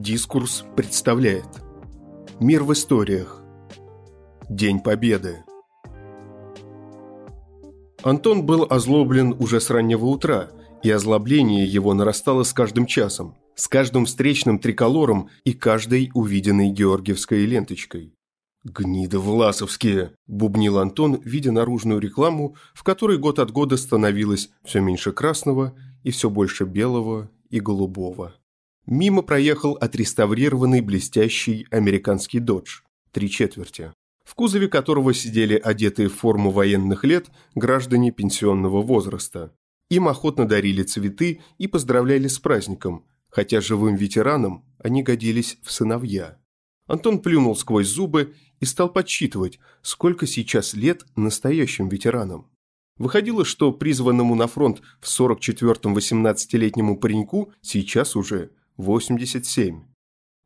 Дискурс представляет Мир в историях День Победы Антон был озлоблен уже с раннего утра, и озлобление его нарастало с каждым часом, с каждым встречным триколором и каждой увиденной георгиевской ленточкой. «Гниды власовские!» – бубнил Антон, видя наружную рекламу, в которой год от года становилось все меньше красного и все больше белого и голубого. Мимо проехал отреставрированный блестящий американский «Додж» три четверти, в кузове которого сидели одетые в форму военных лет граждане пенсионного возраста. Им охотно дарили цветы и поздравляли с праздником, хотя живым ветеранам они годились в сыновья. Антон плюнул сквозь зубы и стал подсчитывать, сколько сейчас лет настоящим ветеранам. Выходило, что призванному на фронт в 44-м 18-летнему пареньку сейчас уже 87.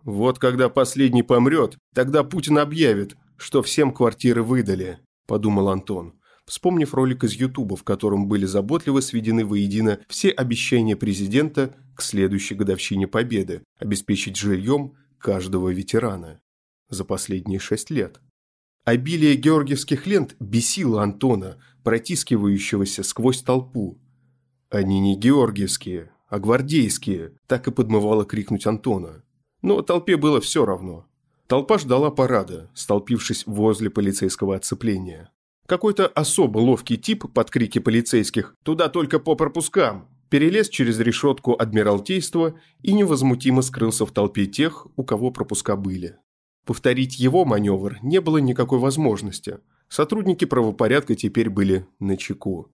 Вот когда последний помрет, тогда Путин объявит, что всем квартиры выдали, подумал Антон, вспомнив ролик из Ютуба, в котором были заботливо сведены воедино все обещания президента к следующей годовщине Победы обеспечить жильем каждого ветерана за последние шесть лет. Обилие георгиевских лент бесило Антона, протискивающегося сквозь толпу. Они не георгиевские, а гвардейские, так и подмывало крикнуть Антона. Но толпе было все равно. Толпа ждала парада, столпившись возле полицейского оцепления. Какой-то особо ловкий тип под крики полицейских «Туда только по пропускам!» перелез через решетку Адмиралтейства и невозмутимо скрылся в толпе тех, у кого пропуска были. Повторить его маневр не было никакой возможности. Сотрудники правопорядка теперь были на чеку.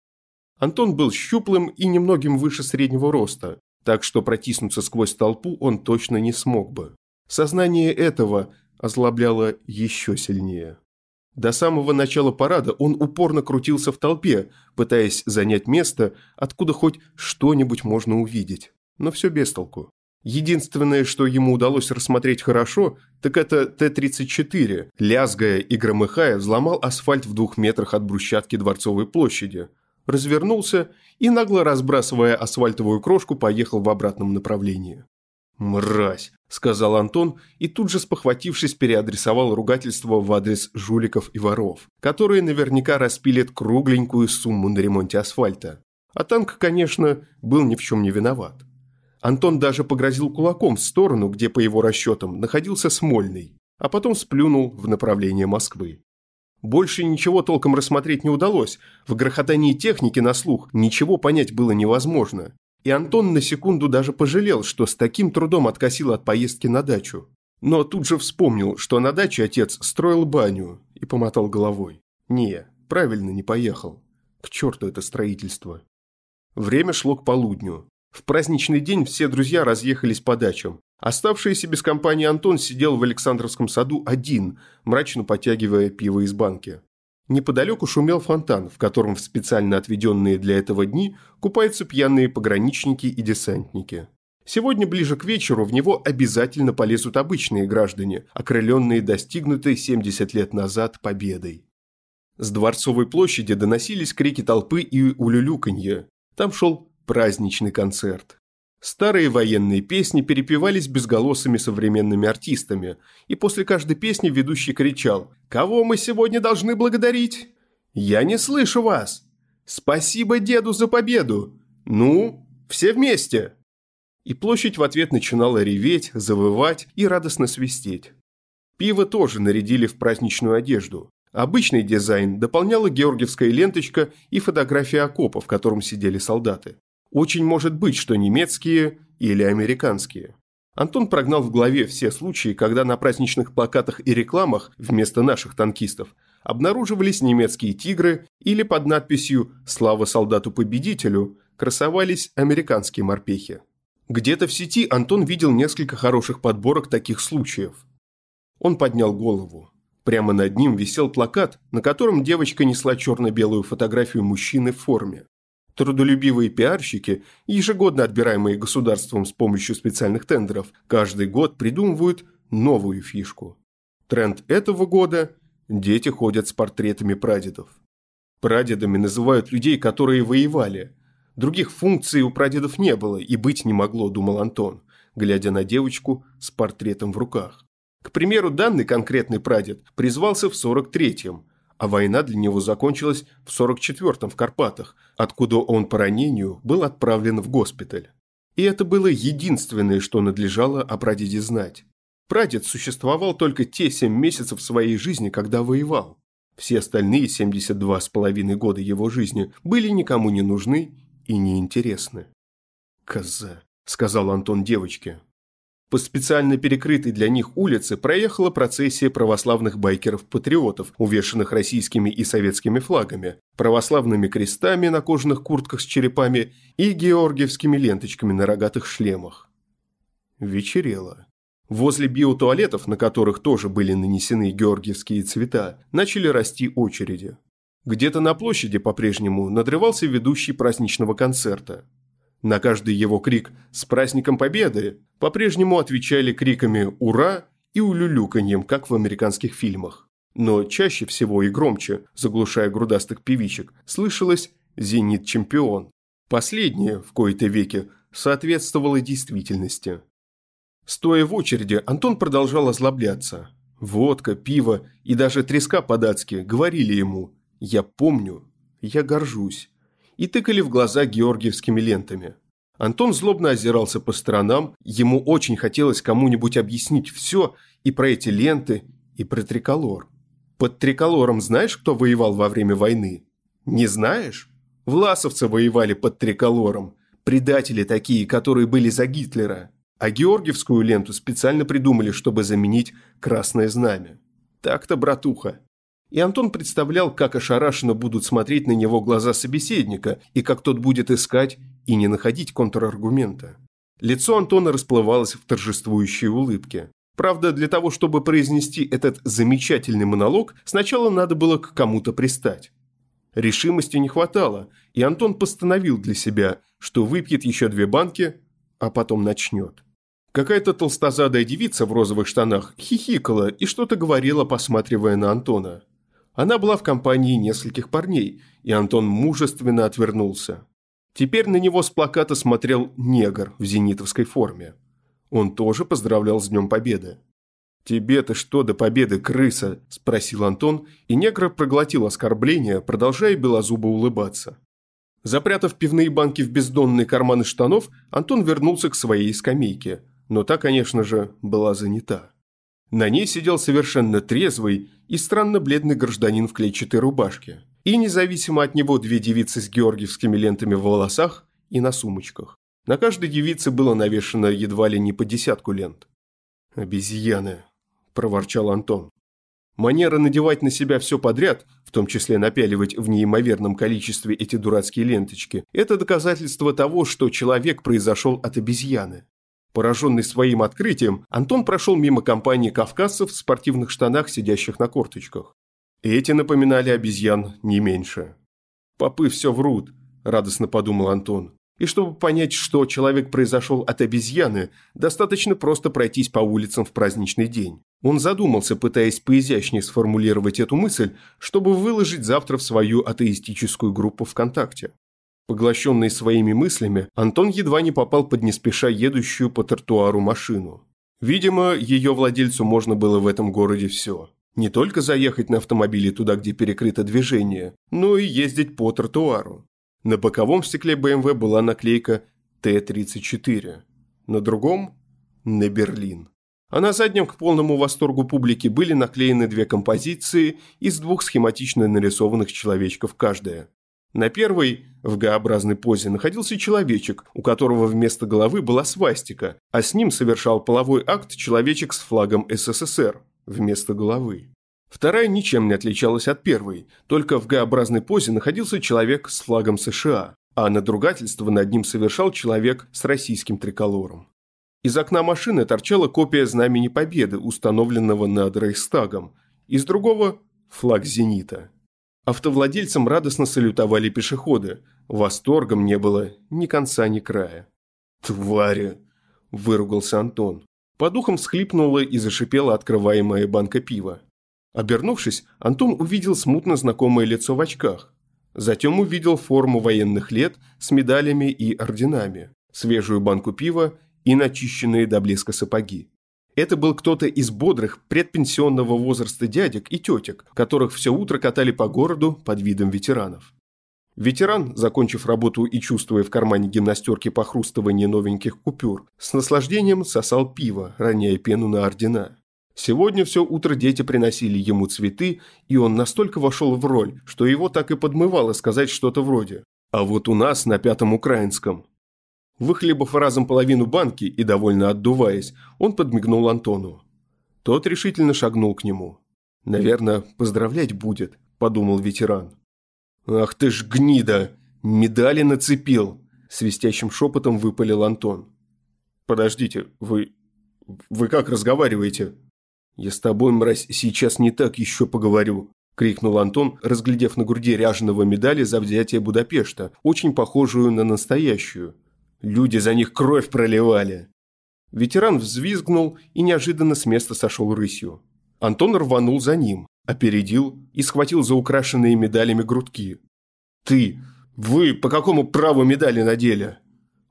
Антон был щуплым и немногим выше среднего роста, так что протиснуться сквозь толпу он точно не смог бы. Сознание этого озлобляло еще сильнее. До самого начала парада он упорно крутился в толпе, пытаясь занять место, откуда хоть что-нибудь можно увидеть. Но все без толку. Единственное, что ему удалось рассмотреть хорошо, так это Т-34, лязгая и громыхая, взломал асфальт в двух метрах от брусчатки Дворцовой площади. Развернулся и, нагло разбрасывая асфальтовую крошку, поехал в обратном направлении. «Мразь!» – сказал Антон и тут же, спохватившись, переадресовал ругательство в адрес жуликов и воров, которые наверняка распилят кругленькую сумму на ремонте асфальта. А танк, конечно, был ни в чем не виноват. Антон даже погрозил кулаком в сторону, где, по его расчетам, находился Смольный, а потом сплюнул в направлении Москвы. Больше ничего толком рассмотреть не удалось, в грохотании техники на слух ничего понять было невозможно. И Антон на секунду даже пожалел, что с таким трудом откосил от поездки на дачу. Но тут же вспомнил, что на даче отец строил баню, и помотал головой. Не, правильно не поехал. К черту это строительство. Время шло к полудню. В праздничный день все друзья разъехались по дачам. Оставшийся без компании Антон сидел в Александровском саду один, мрачно потягивая пиво из банки. Неподалеку шумел фонтан, в котором в специально отведенные для этого дни купаются пьяные пограничники и десантники. Сегодня ближе к вечеру в него обязательно полезут обычные граждане, окрыленные достигнутой 70 лет назад победой. С Дворцовой площади доносились крики толпы и улюлюканье. Там шел праздничный концерт. Старые военные песни перепевались безголосыми современными артистами, и после каждой песни ведущий кричал «Кого мы сегодня должны благодарить?» «Я не слышу вас!» «Спасибо деду за победу!» «Ну, все вместе!» И площадь в ответ начинала реветь, завывать и радостно свистеть. Пиво тоже нарядили в праздничную одежду. Обычный дизайн дополняла георгиевская ленточка и фотография окопа, в котором сидели солдаты. Очень может быть, что немецкие или американские. Антон прогнал в голове все случаи, когда на праздничных плакатах и рекламах вместо наших танкистов обнаруживались немецкие тигры или под надписью «Слава солдату-победителю» красовались американские морпехи. Где-то в сети Антон видел несколько хороших подборок таких случаев. Он поднял голову. Прямо над ним висел плакат, на котором девочка несла черно-белую фотографию мужчины в форме. Трудолюбивые пиарщики, ежегодно отбираемые государством с помощью специальных тендеров, каждый год придумывают новую фишку. Тренд этого года – дети ходят с портретами прадедов. Прадедами называют людей, которые воевали. Других функций у прадедов не было и быть не могло, думал Антон. глядя на девочку с портретом в руках. К примеру, данный конкретный прадед призвался в 43-м, а война для него закончилась в 44-м в Карпатах, откуда он по ранению был отправлен в госпиталь. И это было единственное, что надлежало о прадеде знать. Прадед существовал только те 7 месяцев своей жизни, когда воевал. Все остальные 72 с половиной года его жизни были никому не нужны и неинтересны. «Коза», – сказал Антон девочке. По специально перекрытой для них улице проехала процессия православных байкеров-патриотов, увешанных российскими и советскими флагами, православными крестами на кожаных куртках с черепами и георгиевскими ленточками на рогатых шлемах. Вечерело. Возле биотуалетов, на которых тоже были нанесены георгиевские цвета, начали расти очереди. Где-то на площади по-прежнему надрывался ведущий праздничного концерта. На каждый его крик «С праздником Победы!» по-прежнему отвечали криками «Ура!» и улюлюканьем, как в американских фильмах. Но чаще всего и громче, заглушая грудастых певичек, слышалось «Зенит-чемпион». Последнее, в кои-то веки, соответствовало действительности. Стоя в очереди, Антон продолжал озлобляться. Водка, пиво и даже треска по-датски говорили ему «Я помню, я горжусь» и тыкали в глаза георгиевскими лентами. Антон злобно озирался по сторонам, ему очень хотелось кому-нибудь объяснить все и про эти ленты, и про триколор. Под триколором знаешь, кто воевал во время войны? Не знаешь? Власовцы воевали под триколором. Предатели такие, которые были за Гитлера. А георгиевскую ленту специально придумали, чтобы заменить красное знамя. Так-то, братуха. И Антон представлял, как ошарашенно будут смотреть на него глаза собеседника, и как тот будет искать и не находить контраргумента. Лицо Антона расплывалось в торжествующей улыбке. Правда, для того, чтобы произнести этот замечательный монолог, сначала надо было к кому-то пристать. Решимости не хватало, и Антон постановил для себя, что выпьет еще две банки, а потом начнет. Какая-то толстозадая девица в розовых штанах хихикала и что-то говорила, посматривая на Антона. Она была в компании нескольких парней, и Антон мужественно отвернулся. Теперь на него с плаката смотрел негр в зенитовской форме. Он тоже поздравлял с Днем Победы. «Тебе-то что до победы, крыса?» – спросил Антон, и негр проглотил оскорбление, продолжая белозубо улыбаться. Запрятав пивные банки в бездонные карманы штанов, Антон вернулся к своей скамейке, но та, конечно же, была занята. На ней сидел совершенно трезвый и странно бледный гражданин в клетчатой рубашке. И независимо от него две девицы с георгиевскими лентами в волосах и на сумочках. На каждой девице было навешено едва ли не по десятку лент. «Обезьяны», – проворчал Антон. Манера надевать на себя все подряд, в том числе напяливать в неимоверном количестве эти дурацкие ленточки, это доказательство того, что человек произошел от обезьяны. Пораженный своим открытием, Антон прошел мимо компании кавказцев в спортивных штанах, сидящих на корточках. Эти напоминали обезьян не меньше. «Попы все врут», – радостно подумал Антон. И чтобы понять, что человек произошел от обезьяны, достаточно просто пройтись по улицам в праздничный день. Он задумался, пытаясь поизящнее сформулировать эту мысль, чтобы выложить завтра в свою атеистическую группу ВКонтакте. Поглощенный своими мыслями, Антон едва не попал под неспеша едущую по тротуару машину. Видимо, ее владельцу можно было в этом городе все. Не только заехать на автомобиле туда, где перекрыто движение, но и ездить по тротуару. На боковом стекле BMW была наклейка Т-34, на другом – на Берлин. А на заднем к полному восторгу публики были наклеены две композиции из двух схематично нарисованных человечков каждая. На первой, в Г-образной позе, находился человечек, у которого вместо головы была свастика, а с ним совершал половой акт человечек с флагом СССР вместо головы. Вторая ничем не отличалась от первой, только в Г-образной позе находился человек с флагом США, а надругательство над ним совершал человек с российским триколором. Из окна машины торчала копия Знамени Победы, установленного над Рейхстагом, из другого – флаг «Зенита». Автовладельцам радостно салютовали пешеходы. Восторгом не было ни конца, ни края. «Твари!» – выругался Антон. По духам всхлипнула и зашипела открываемая банка пива. Обернувшись, Антон увидел смутно знакомое лицо в очках. Затем увидел форму военных лет с медалями и орденами, свежую банку пива и начищенные до блеска сапоги. Это был кто-то из бодрых предпенсионного возраста дядек и тетек, которых все утро катали по городу под видом ветеранов. Ветеран, закончив работу и чувствуя в кармане гимнастерки похрустывание новеньких купюр, с наслаждением сосал пиво, роняя пену на ордена. Сегодня все утро дети приносили ему цветы, и он настолько вошел в роль, что его так и подмывало сказать что-то вроде «А вот у нас на Пятом Украинском». Выхлебав разом половину банки и довольно отдуваясь, он подмигнул Антону. Тот решительно шагнул к нему. «Наверное, поздравлять будет», – подумал ветеран. «Ах ты ж гнида! Медали нацепил!» – свистящим шепотом выпалил Антон. «Подождите, вы... вы как разговариваете?» «Я с тобой, мразь, сейчас не так еще поговорю», – крикнул Антон, разглядев на груди ряженого медали за взятие Будапешта, очень похожую на настоящую. Люди за них кровь проливали. Ветеран взвизгнул и неожиданно с места сошел рысью. Антон рванул за ним, опередил и схватил за украшенные медалями грудки. «Ты! Вы по какому праву медали надели?»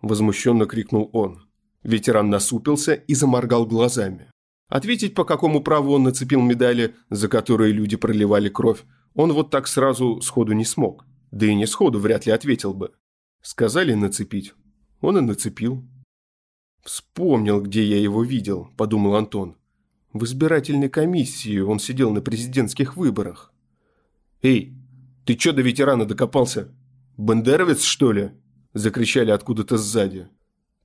Возмущенно крикнул он. Ветеран насупился и заморгал глазами. Ответить, по какому праву он нацепил медали, за которые люди проливали кровь, он вот так сразу сходу не смог. Да и не сходу вряд ли ответил бы. Сказали нацепить. Он и нацепил. «Вспомнил, где я его видел», – подумал Антон. В избирательной комиссии он сидел на президентских выборах. «Эй, ты чё до ветерана докопался? Бандеровец, что ли?» – закричали откуда-то сзади.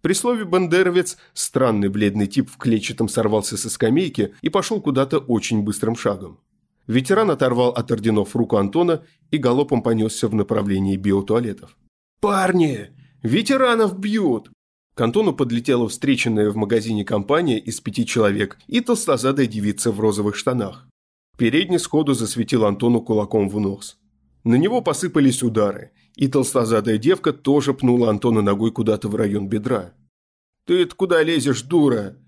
При слове «бандеровец» странный бледный тип в клетчатом сорвался со скамейки и пошел куда-то очень быстрым шагом. Ветеран оторвал от орденов руку Антона и галопом понесся в направлении биотуалетов. «Парни! Ветеранов бьют!» К Антону подлетела встреченная в магазине компания из пяти человек и толстозадая девица в розовых штанах. Передний сходу засветил Антону кулаком в нос. На него посыпались удары, и толстозадая девка тоже пнула Антона ногой куда-то в район бедра. «Ты куда лезешь, дура?»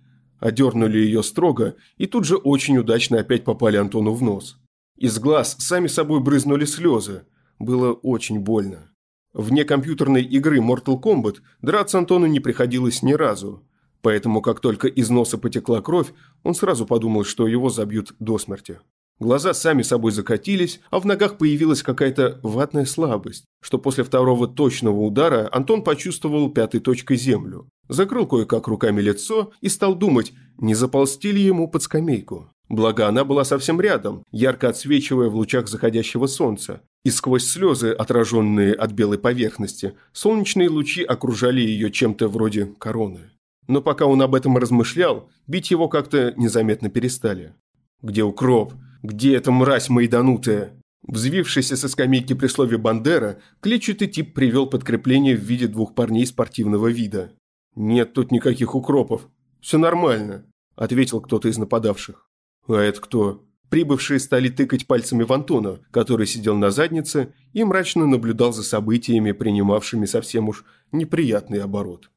Одернули ее строго, и тут же очень удачно опять попали Антону в нос. Из глаз сами собой брызнули слезы. Было очень больно. Вне компьютерной игры Mortal Kombat драться Антону не приходилось ни разу. Поэтому, как только из носа потекла кровь, он сразу подумал, что его забьют до смерти. Глаза сами собой закатились, а в ногах появилась какая-то ватная слабость, что после второго точного удара Антон почувствовал пятой точкой землю. Закрыл кое-как руками лицо и стал думать, не заползти ли ему под скамейку. Благо, она была совсем рядом, ярко отсвечивая в лучах заходящего солнца. И сквозь слезы, отраженные от белой поверхности, солнечные лучи окружали ее чем-то вроде короны. Но пока он об этом размышлял, бить его как-то незаметно перестали. «Где укроп? Где эта мразь майданутая?» Взвившийся со скамейки при слове «Бандера», клетчатый тип привел подкрепление в виде двух парней спортивного вида. «Нет тут никаких укропов. Все нормально», – ответил кто-то из нападавших. «А это кто?» Прибывшие стали тыкать пальцами в Антона, который сидел на заднице и мрачно наблюдал за событиями, принимавшими совсем уж неприятный оборот.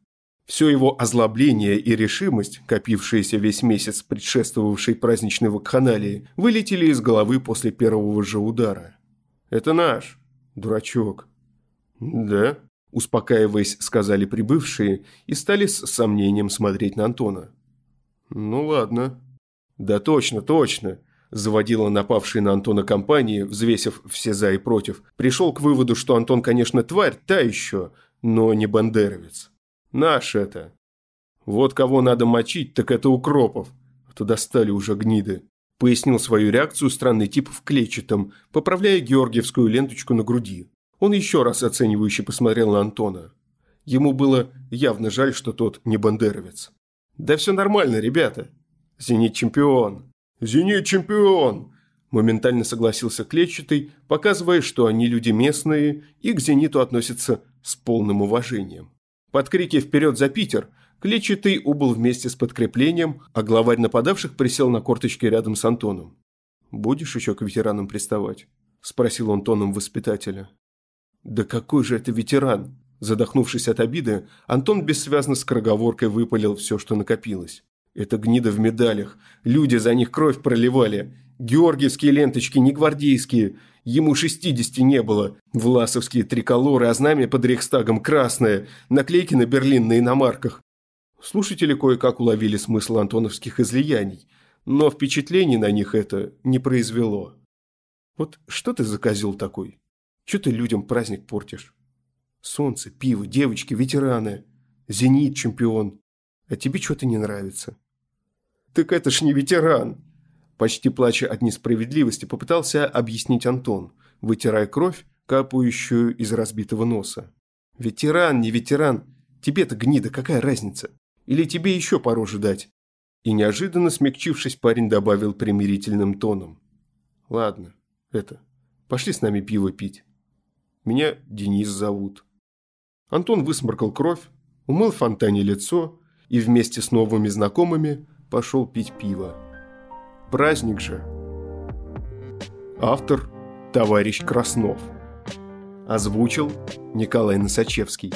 Все его озлобление и решимость, копившиеся весь месяц предшествовавшей праздничной вакханалии, вылетели из головы после первого же удара. «Это наш, дурачок». «Да?» – успокаиваясь, сказали прибывшие и стали с сомнением смотреть на Антона. «Ну ладно», «Да точно, точно!» Заводила напавший на Антона компании, взвесив все за и против, пришел к выводу, что Антон, конечно, тварь, та еще, но не бандеровец. Наш это. Вот кого надо мочить, так это укропов. А то достали уже гниды. Пояснил свою реакцию странный тип в клетчатом, поправляя георгиевскую ленточку на груди. Он еще раз оценивающе посмотрел на Антона. Ему было явно жаль, что тот не бандеровец. «Да все нормально, ребята», «Зенит чемпион!» «Зенит чемпион!» Моментально согласился Клетчатый, показывая, что они люди местные и к «Зениту» относятся с полным уважением. Под крики «Вперед за Питер!» Клетчатый убыл вместе с подкреплением, а главарь нападавших присел на корточки рядом с Антоном. «Будешь еще к ветеранам приставать?» – спросил он тоном воспитателя. «Да какой же это ветеран?» Задохнувшись от обиды, Антон бессвязно скороговоркой выпалил все, что накопилось. Это гнида в медалях. Люди за них кровь проливали. Георгиевские ленточки, не гвардейские. Ему шестидесяти не было. Власовские триколоры, а знамя под Рейхстагом красное. Наклейки на Берлин на иномарках. Слушатели кое-как уловили смысл антоновских излияний, но впечатлений на них это не произвело. Вот что ты за козел такой? Че ты людям праздник портишь? Солнце, пиво, девочки, ветераны, зенит, чемпион. А тебе что-то не нравится. Так это ж не ветеран. Почти плача от несправедливости, попытался объяснить Антон, вытирая кровь, капающую из разбитого носа. Ветеран, не ветеран, тебе-то гнида, какая разница? Или тебе еще по роже дать? И неожиданно смягчившись, парень добавил примирительным тоном. Ладно, это, пошли с нами пиво пить. Меня Денис зовут. Антон высморкал кровь, умыл в фонтане лицо и вместе с новыми знакомыми пошел пить пиво. Праздник же. Автор – товарищ Краснов. Озвучил Николай Носачевский.